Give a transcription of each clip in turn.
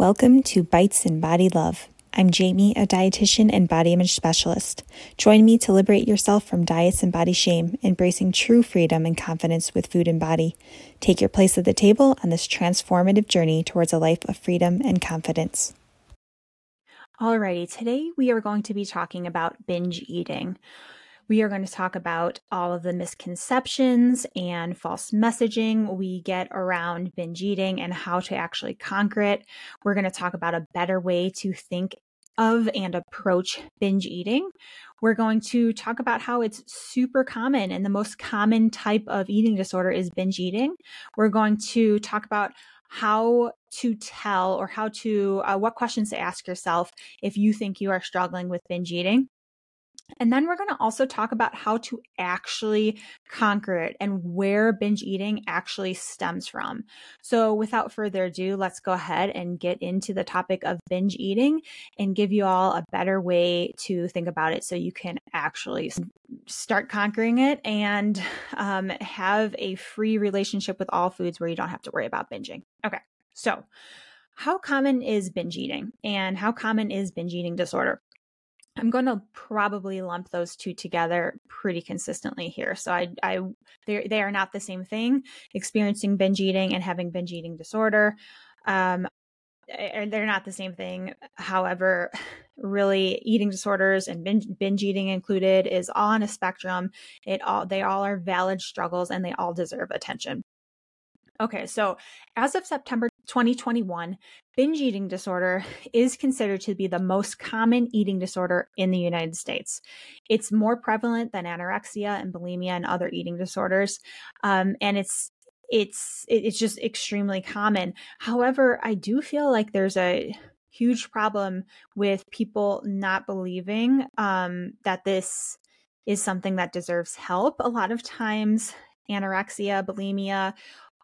Welcome to Bites and Body Love. I'm Jamie, a dietitian and body image specialist. Join me to liberate yourself from diets and body shame, embracing true freedom and confidence with food and body. Take your place at the table on this transformative journey towards a life of freedom and confidence. Alrighty, today we are going to be talking about binge eating. We are going to talk about all of the misconceptions and false messaging we get around binge eating and how to actually conquer it. We're going to talk about a better way to think of and approach binge eating. We're going to talk about how it's super common and the most common type of eating disorder is binge eating. We're going to talk about how to tell or how to, uh, what questions to ask yourself if you think you are struggling with binge eating. And then we're going to also talk about how to actually conquer it and where binge eating actually stems from. So, without further ado, let's go ahead and get into the topic of binge eating and give you all a better way to think about it so you can actually start conquering it and um, have a free relationship with all foods where you don't have to worry about binging. Okay, so how common is binge eating and how common is binge eating disorder? I'm going to probably lump those two together pretty consistently here. So I, I, they are not the same thing. Experiencing binge eating and having binge eating disorder, um, they're not the same thing. However, really, eating disorders and binge, binge eating included is all on a spectrum. It all they all are valid struggles and they all deserve attention. Okay, so as of September 2021, binge eating disorder is considered to be the most common eating disorder in the United States. It's more prevalent than anorexia and bulimia and other eating disorders, um, and it's it's it's just extremely common. However, I do feel like there's a huge problem with people not believing um, that this is something that deserves help. A lot of times, anorexia, bulimia,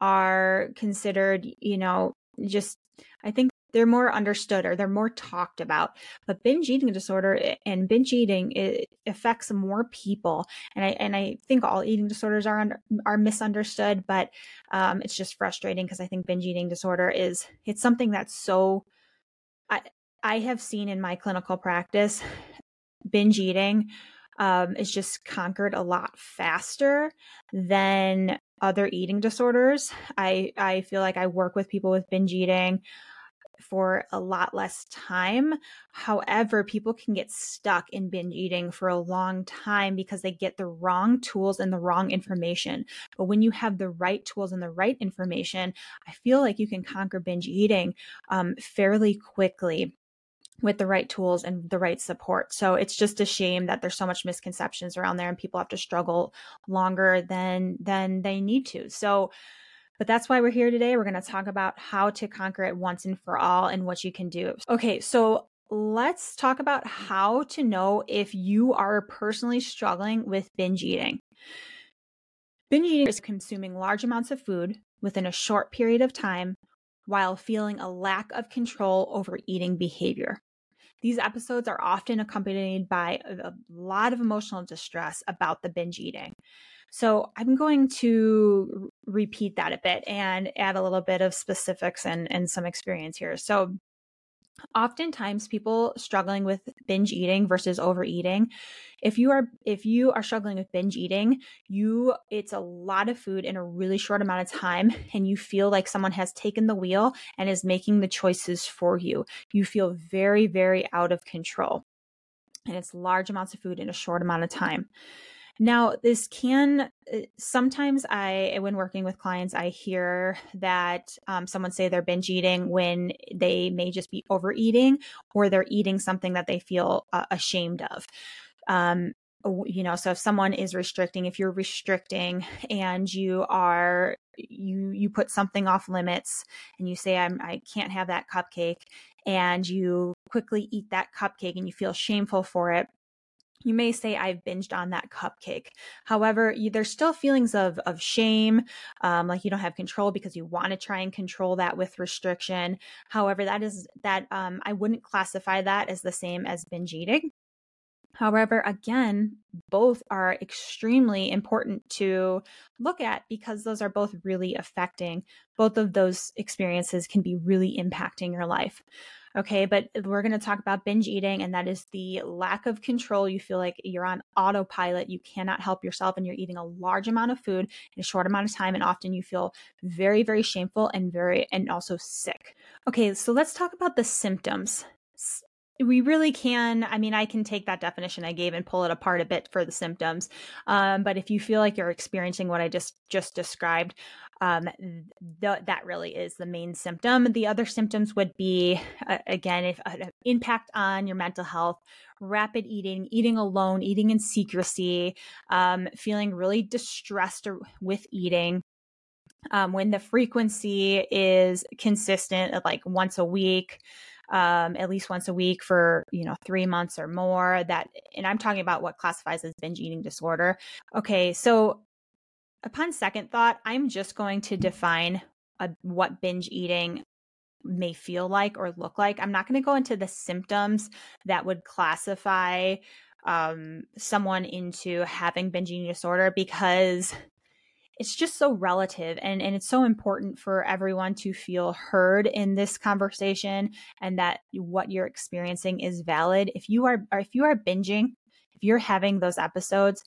are considered, you know, just, I think they're more understood or they're more talked about. But binge eating disorder and binge eating it affects more people, and I and I think all eating disorders are under, are misunderstood. But um, it's just frustrating because I think binge eating disorder is it's something that's so. I I have seen in my clinical practice binge eating um, is just conquered a lot faster than other eating disorders. I I feel like I work with people with binge eating for a lot less time. However, people can get stuck in binge eating for a long time because they get the wrong tools and the wrong information. But when you have the right tools and the right information, I feel like you can conquer binge eating um, fairly quickly with the right tools and the right support. So it's just a shame that there's so much misconceptions around there and people have to struggle longer than than they need to. So but that's why we're here today. We're going to talk about how to conquer it once and for all and what you can do. Okay, so let's talk about how to know if you are personally struggling with binge eating. Binge eating is consuming large amounts of food within a short period of time while feeling a lack of control over eating behavior. These episodes are often accompanied by a, lot of emotional distress about the binge eating. So I'm going to repeat that a bit and add a little bit of specifics and, and some experience here. So oftentimes people struggling with binge eating versus overeating. If you are if you are struggling with binge eating you it's a lot of food in a really short amount of time and you feel like someone has taken the wheel and is making the choices for you. You feel very very out of control and it's large amounts of food in a short amount of time now, this can uh, sometimes I, when working with clients, I hear that um, someone say they're binge eating when they may just be overeating or they're eating something that they feel uh, ashamed of. Um, you know so if someone is restricting if you're restricting and you are you you put something off limits and you say i'm i can't have that cupcake and you quickly eat that cupcake and you feel shameful for it you may say I've binged on that cupcake. However, you, there's still feelings of of shame, um, like you don't have control because you want to try and control that with restriction. However, that is that um, I wouldn't classify that as the same as binge eating. However, again, both are extremely important to look at because those are both really affecting. Both of those experiences can be really impacting your life. Okay, but we're going to talk about binge eating, and that is the lack of control. You feel like you're on autopilot, you cannot help yourself, and you're eating a large amount of food in a short amount of time. And often you feel very, very shameful and very, and also sick. Okay, so let's talk about the symptoms we really can i mean i can take that definition i gave and pull it apart a bit for the symptoms um, but if you feel like you're experiencing what i just just described um, th- that really is the main symptom. The other symptoms would be uh, again if uh, impact on your mental health rapid eating eating alone eating in secrecy um, feeling really distressed with eating. Um, when the frequency is consistent like once a week um, at least once a week for you know three months or more that and i'm talking about what classifies as binge eating disorder. Okay so upon second thought i'm just going to define a, what binge eating may feel like or look like i'm not going to go into the symptoms that would classify um, someone into having binge eating disorder because it's just so relative and, and it's so important for everyone to feel heard in this conversation and that what you're experiencing is valid. If you are if you are binging, if you're having those episodes,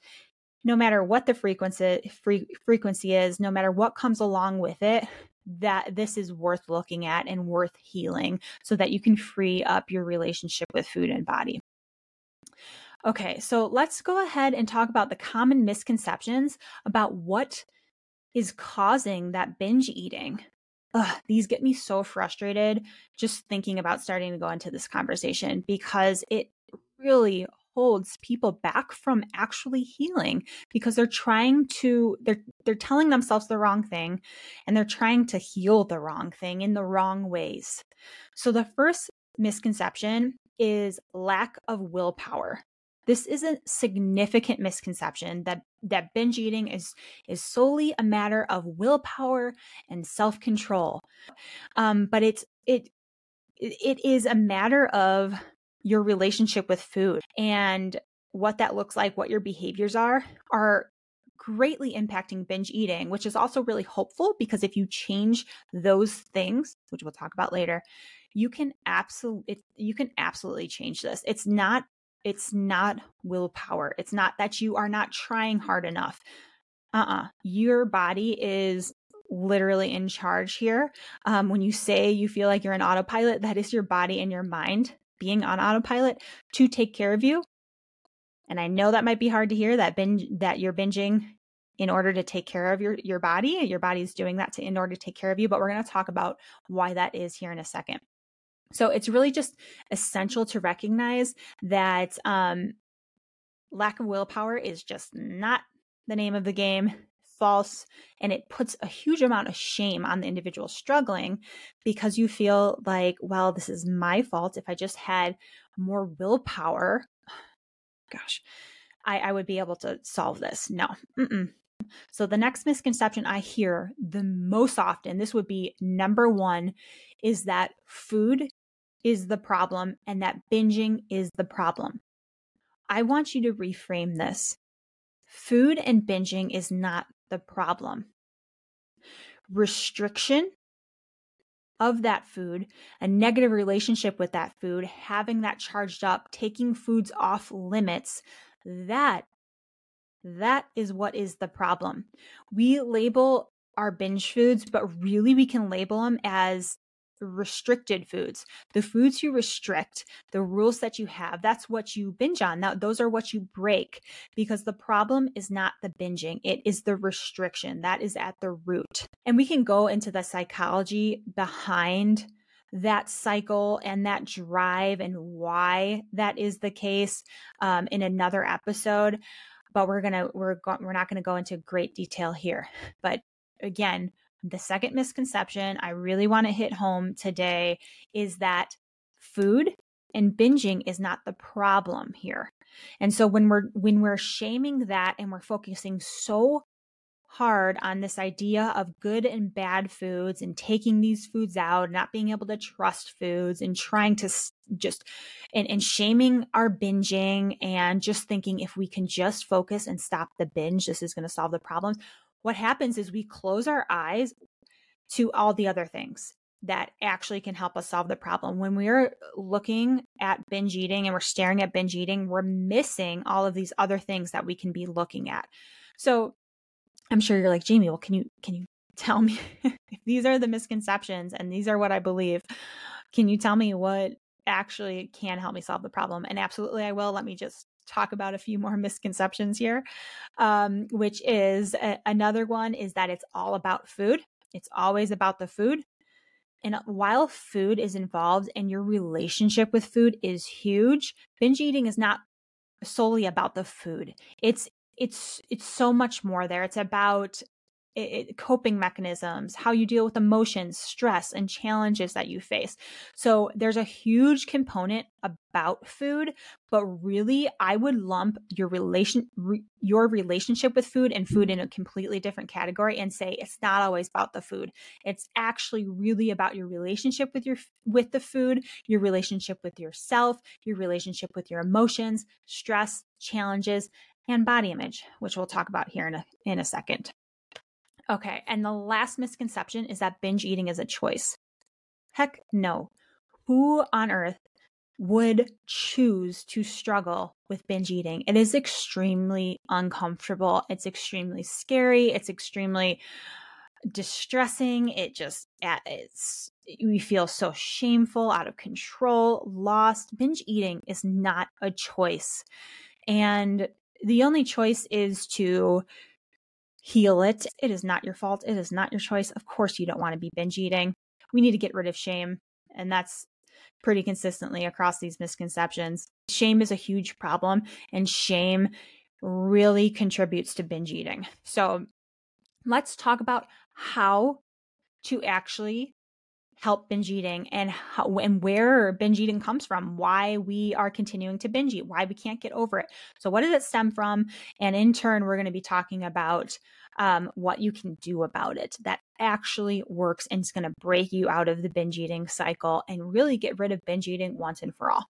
no matter what the frequency free, frequency is, no matter what comes along with it, that this is worth looking at and worth healing so that you can free up your relationship with food and body. Okay, so let's go ahead and talk about the common misconceptions about what is causing that binge eating. Ugh, these get me so frustrated just thinking about starting to go into this conversation because it really holds people back from actually healing because they're trying to they're they're telling themselves the wrong thing and they're trying to heal the wrong thing in the wrong ways. So the first misconception is lack of willpower. This is a significant misconception that that binge eating is is solely a matter of willpower and self control, um, but it's it it is a matter of your relationship with food and what that looks like, what your behaviors are, are greatly impacting binge eating, which is also really hopeful because if you change those things, which we'll talk about later, you can absolutely you can absolutely change this. It's not it's not willpower. It's not that you are not trying hard enough. Uh uh-uh. uh Your body is literally in charge here. Um, when you say you feel like you're an autopilot, that is your body and your mind being on autopilot to take care of you. And I know that might be hard to hear that binge that you're binging in order to take care of your your body. Your body's doing that to in order to take care of you, but we're going to talk about why that is here in a second. So it's really just essential to recognize that um, lack of willpower is just not the name of the game, false, and it puts a huge amount of shame on the individual struggling because you feel like, well, this is my fault. If I just had more willpower, gosh, I, I would be able to solve this. No. Mm-mm. So the next misconception I hear the most often, this would be number one, is that food is the problem and that binging is the problem. I want you to reframe this. Food and binging is not the problem. Restriction of that food, a negative relationship with that food, having that charged up, taking foods off limits, that that is what is the problem. We label our binge foods, but really we can label them as restricted foods, the foods you restrict, the rules that you have, that's what you binge on. Now, those are what you break because the problem is not the binging, it is the restriction that is at the root. And we can go into the psychology behind that cycle and that drive and why that is the case um, in another episode but we're gonna we're go- we're not gonna go into great detail here but again the second misconception I really want to hit home today is that food and binging is not the problem here. And so when we're when we're shaming that and we're focusing so hard on this idea of good and bad foods and taking these foods out, not being able to trust foods and trying to just and, and shaming our binging and just thinking if we can just focus and stop the binge, this is going to solve the problems. What happens is we close our eyes to all the other things that actually can help us solve the problem. When we're looking at binge eating and we're staring at binge eating, we're missing all of these other things that we can be looking at. So I'm sure you're like, Jamie, well, can you can you tell me if these are the misconceptions and these are what I believe? Can you tell me what actually can help me solve the problem? And absolutely I will. Let me just talk about a few more misconceptions here, um, which is a- another one is that it's all about food. It's always about the food. And while food is involved and your relationship with food is huge, binge eating is not solely about the food. It's it's it's so much more there. It's about it, coping mechanisms, how you deal with emotions, stress, and challenges that you face. So there's a huge component about food, but really, I would lump your relation, re, your relationship with food and food in a completely different category and say it's not always about the food. It's actually really about your relationship with your with the food, your relationship with yourself, your relationship with your emotions, stress, challenges, and body image, which we'll talk about here in a, in a second. Okay, and the last misconception is that binge eating is a choice. Heck no. Who on earth would choose to struggle with binge eating? It is extremely uncomfortable. It's extremely scary. It's extremely distressing. It just, it's, we feel so shameful, out of control, lost. Binge eating is not a choice. And the only choice is to heal it. It is not your fault. It is not your choice. Of course, you don't want to be binge eating. We need to get rid of shame. And that's pretty consistently across these misconceptions. Shame is a huge problem, and shame really contributes to binge eating. So let's talk about how to actually help binge eating and how and where binge eating comes from, why we are continuing to binge eat, why we can't get over it. So, what does it stem from? And in turn, we're going to be talking about um, what you can do about it that actually works and is going to break you out of the binge eating cycle and really get rid of binge eating once and for all.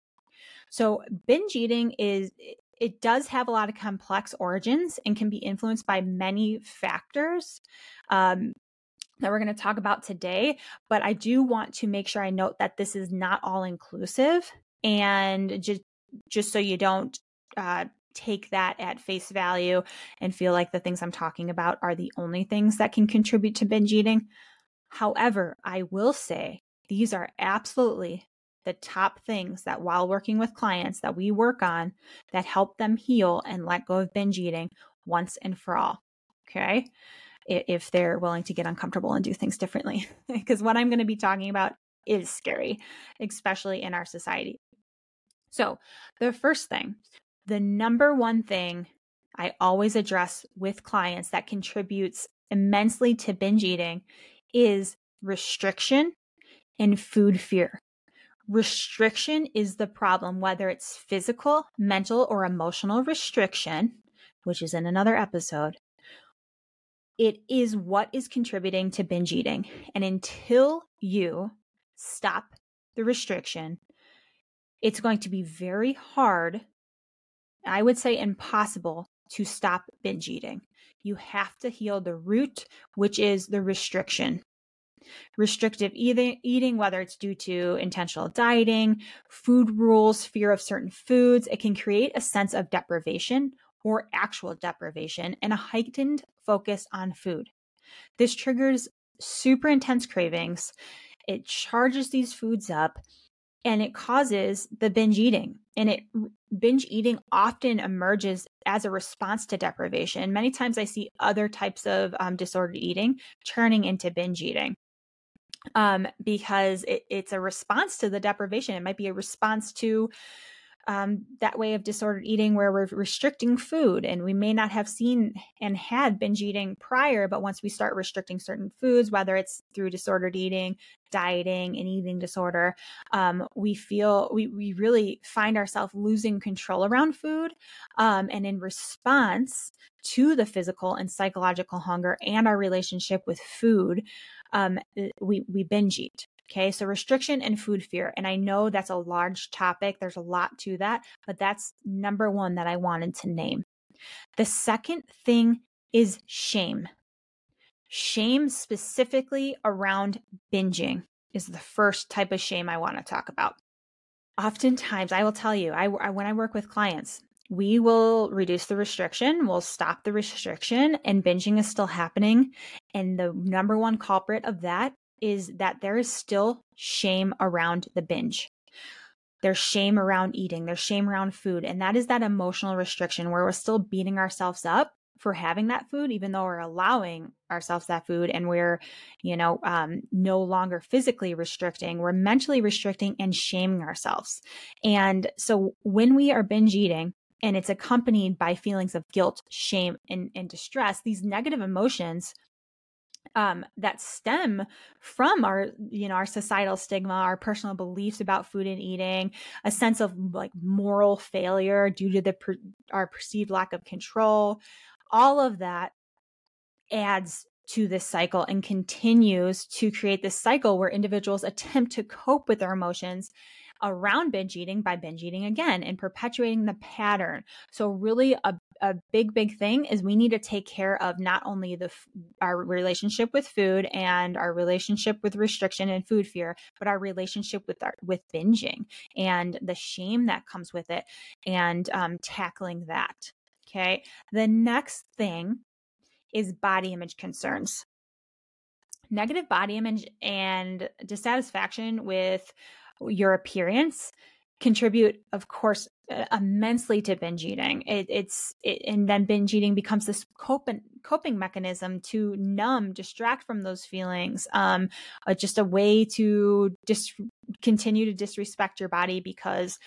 So, binge eating is it does have a lot of complex origins and can be influenced by many factors. Um, that we're going to talk about today, but I do want to make sure I note that this is not all inclusive and just just so you don't uh, take that at face value and feel like the things I'm talking about are the only things that can contribute to binge eating. However, I will say these are absolutely the top things that while working with clients that we work on that help them heal and let go of binge eating once and for all. Okay if they're willing to get uncomfortable and do things differently. Because what I'm going to be talking about is scary, especially in our society. So, the first thing, the number one thing I always address with clients that contributes immensely to binge eating is restriction and food fear. Restriction is the problem, whether it's physical, mental, or emotional restriction, which is in another episode it is what is contributing to binge eating. And until you stop the restriction, it's going to be very hard, I would say impossible, to stop binge eating. You have to heal the root, which is the restriction. Restrictive eating, whether it's due to intentional dieting, food rules, fear of certain foods, it can create a sense of deprivation or actual deprivation and a heightened focus on food. This triggers super intense cravings. It charges these foods up and it causes the binge eating. And it binge eating often emerges as a response to deprivation. Many times I see other types of um, disordered eating turning into binge eating um, because it, it's a response to the deprivation. It might be a response to um, that way of disordered eating where we're restricting food and we may not have seen and had binge eating prior, but once we start restricting certain foods, whether it's through disordered eating, dieting, and eating disorder, um, we feel we, we really find ourselves losing control around food. Um, and in response to the physical and psychological hunger and our relationship with food, um, we, we binge eat. Okay, so restriction and food fear. And I know that's a large topic, there's a lot to that, but that's number one that I wanted to name. The second thing is shame. Shame specifically around binging is the first type of shame I want to talk about. Oftentimes, I will tell you, I, I when I work with clients, we will reduce the restriction, we'll stop the restriction, and binging is still happening. And the number one culprit of that is that there is still shame around the binge. There's shame around eating, there's shame around food. And that is that emotional restriction where we're still beating ourselves up for having that food, even though we're allowing ourselves that food and we're, you know, um, no longer physically restricting, we're mentally restricting and shaming ourselves. And so when we are binge eating, and it's accompanied by feelings of guilt, shame, and, and distress, these negative emotions um, that stem from our you know our societal stigma our personal beliefs about food and eating a sense of like moral failure due to the per- our perceived lack of control all of that adds to this cycle and continues to create this cycle where individuals attempt to cope with their emotions around binge eating by binge eating again and perpetuating the pattern. So really a, a big, big thing is we need to take care of not only the, our relationship with food and our relationship with restriction and food fear, but our relationship with our, with binging and the shame that comes with it and um, tackling that. Okay. The next thing is body image concerns. Negative body image and dissatisfaction with your appearance contribute, of course, immensely to binge eating. It, it's it, and then binge eating becomes this coping coping mechanism to numb, distract from those feelings. Um, uh, just a way to just dis- continue to disrespect your body because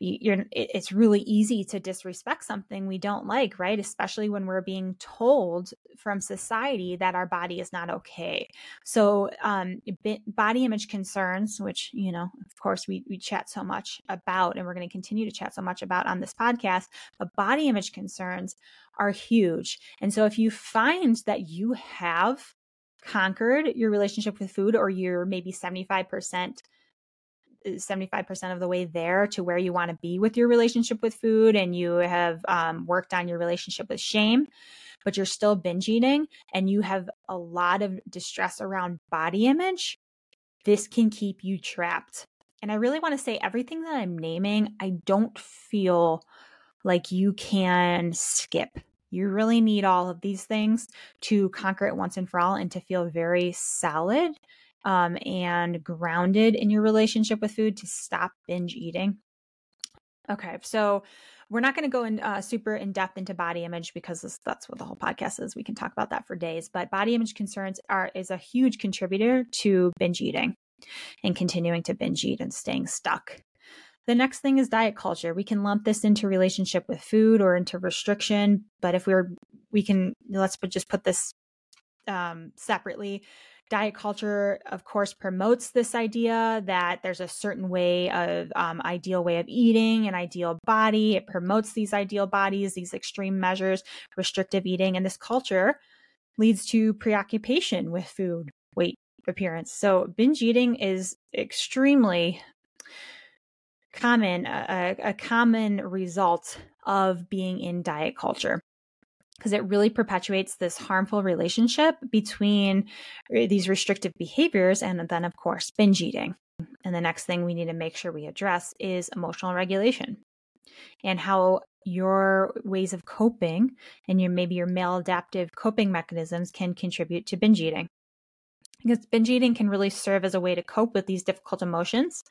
you're it's really easy to disrespect something we don't like right? Especially when we're being told from society that our body is not okay. So um, body image concerns which you know of course we, we chat so much about and we're going to continue to chat so much about on this podcast but body image concerns are huge. And so if you find that you have conquered your relationship with food or you're maybe 75% 75% of the way there to where you want to be with your relationship with food and you have um, worked on your relationship with shame, but you're still binge eating and you have a lot of distress around body image, this can keep you trapped. And I really want to say everything that I'm naming, I don't feel like you can skip. You really need all of these things to conquer it once and for all and to feel very solid um, and grounded in your relationship with food to stop binge eating. Okay, so we're not going to go in uh, super in depth into body image because this, that's what the whole podcast is. We can talk about that for days. But body image concerns are is a huge contributor to binge eating and continuing to binge eat and staying stuck. The next thing is diet culture. We can lump this into relationship with food or into restriction, but if we're we can let's just put this um, separately diet culture of course promotes this idea that there's a certain way of um, ideal way of eating an ideal body. It promotes these ideal bodies these extreme measures restrictive eating and this culture leads to preoccupation with food weight appearance. So binge eating is extremely common a, a common result of being in diet culture because it really perpetuates this harmful relationship between these restrictive behaviors and then, of course, binge eating. And the next thing we need to make sure we address is emotional regulation and how your ways of coping and your maybe your maladaptive coping mechanisms can contribute to binge eating because binge eating can really serve as a way to cope with these difficult emotions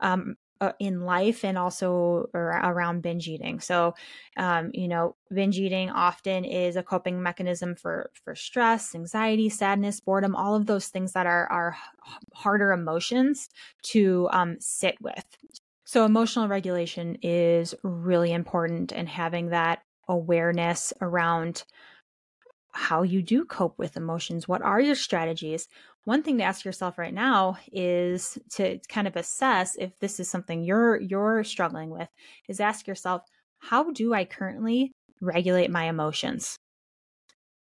um, uh, in life and also around binge eating. So, um, you know, binge eating often is a coping mechanism for for stress, anxiety, sadness, boredom, all of those things that are are harder emotions to um, sit with. So, emotional regulation is really important, and having that awareness around how you do cope with emotions. What are your strategies? One thing to ask yourself right now is to kind of assess if this is something you're you're struggling with is ask yourself, how do I currently regulate my emotions?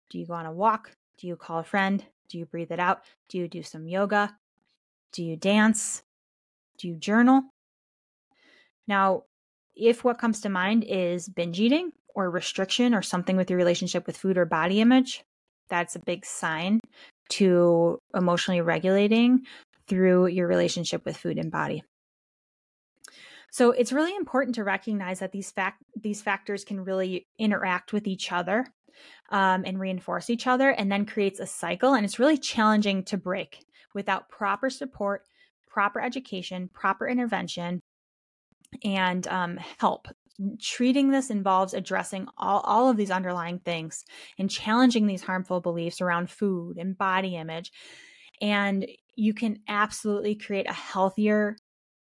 Do you go on a walk? Do you call a friend? Do you breathe it out? Do you do some yoga? Do you dance? Do you journal? Now, if what comes to mind is binge eating or restriction or something with your relationship with food or body image, that's a big sign to emotionally regulating through your relationship with food and body. So it's really important to recognize that these fact these factors can really interact with each other um, and reinforce each other, and then creates a cycle. And it's really challenging to break without proper support, proper education, proper intervention, and um, help treating this involves addressing all, all of these underlying things and challenging these harmful beliefs around food and body image. And you can absolutely create a healthier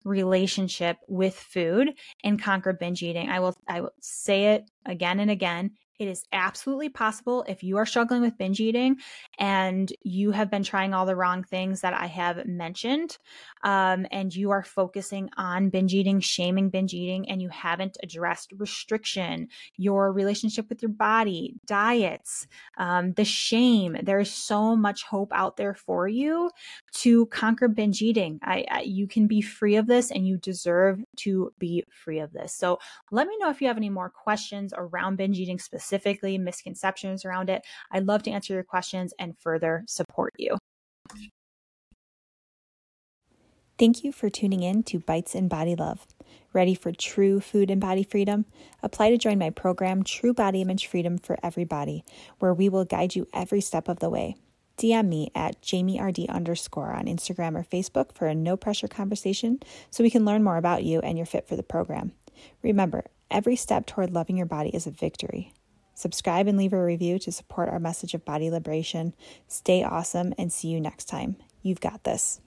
relationship with food and conquer binge eating. I will I will say it again and again. It is absolutely possible if you are struggling with binge eating and you have been trying all the wrong things that I have mentioned, um, and you are focusing on binge eating, shaming binge eating, and you haven't addressed restriction, your relationship with your body, diets, um, the shame. There is so much hope out there for you to conquer binge eating. I, I, you can be free of this, and you deserve to be free of this. So let me know if you have any more questions around binge eating specifically specifically, misconceptions around it. I'd love to answer your questions and further support you. Thank you for tuning in to Bites and Body Love. Ready for true food and body freedom? Apply to join my program, True Body Image Freedom for Everybody, where we will guide you every step of the way. DM me at JamieRD underscore on Instagram or Facebook for a no pressure conversation so we can learn more about you and your fit for the program. Remember, every step toward loving your body is a victory. Subscribe and leave a review to support our message of body liberation. Stay awesome and see you next time. You've got this.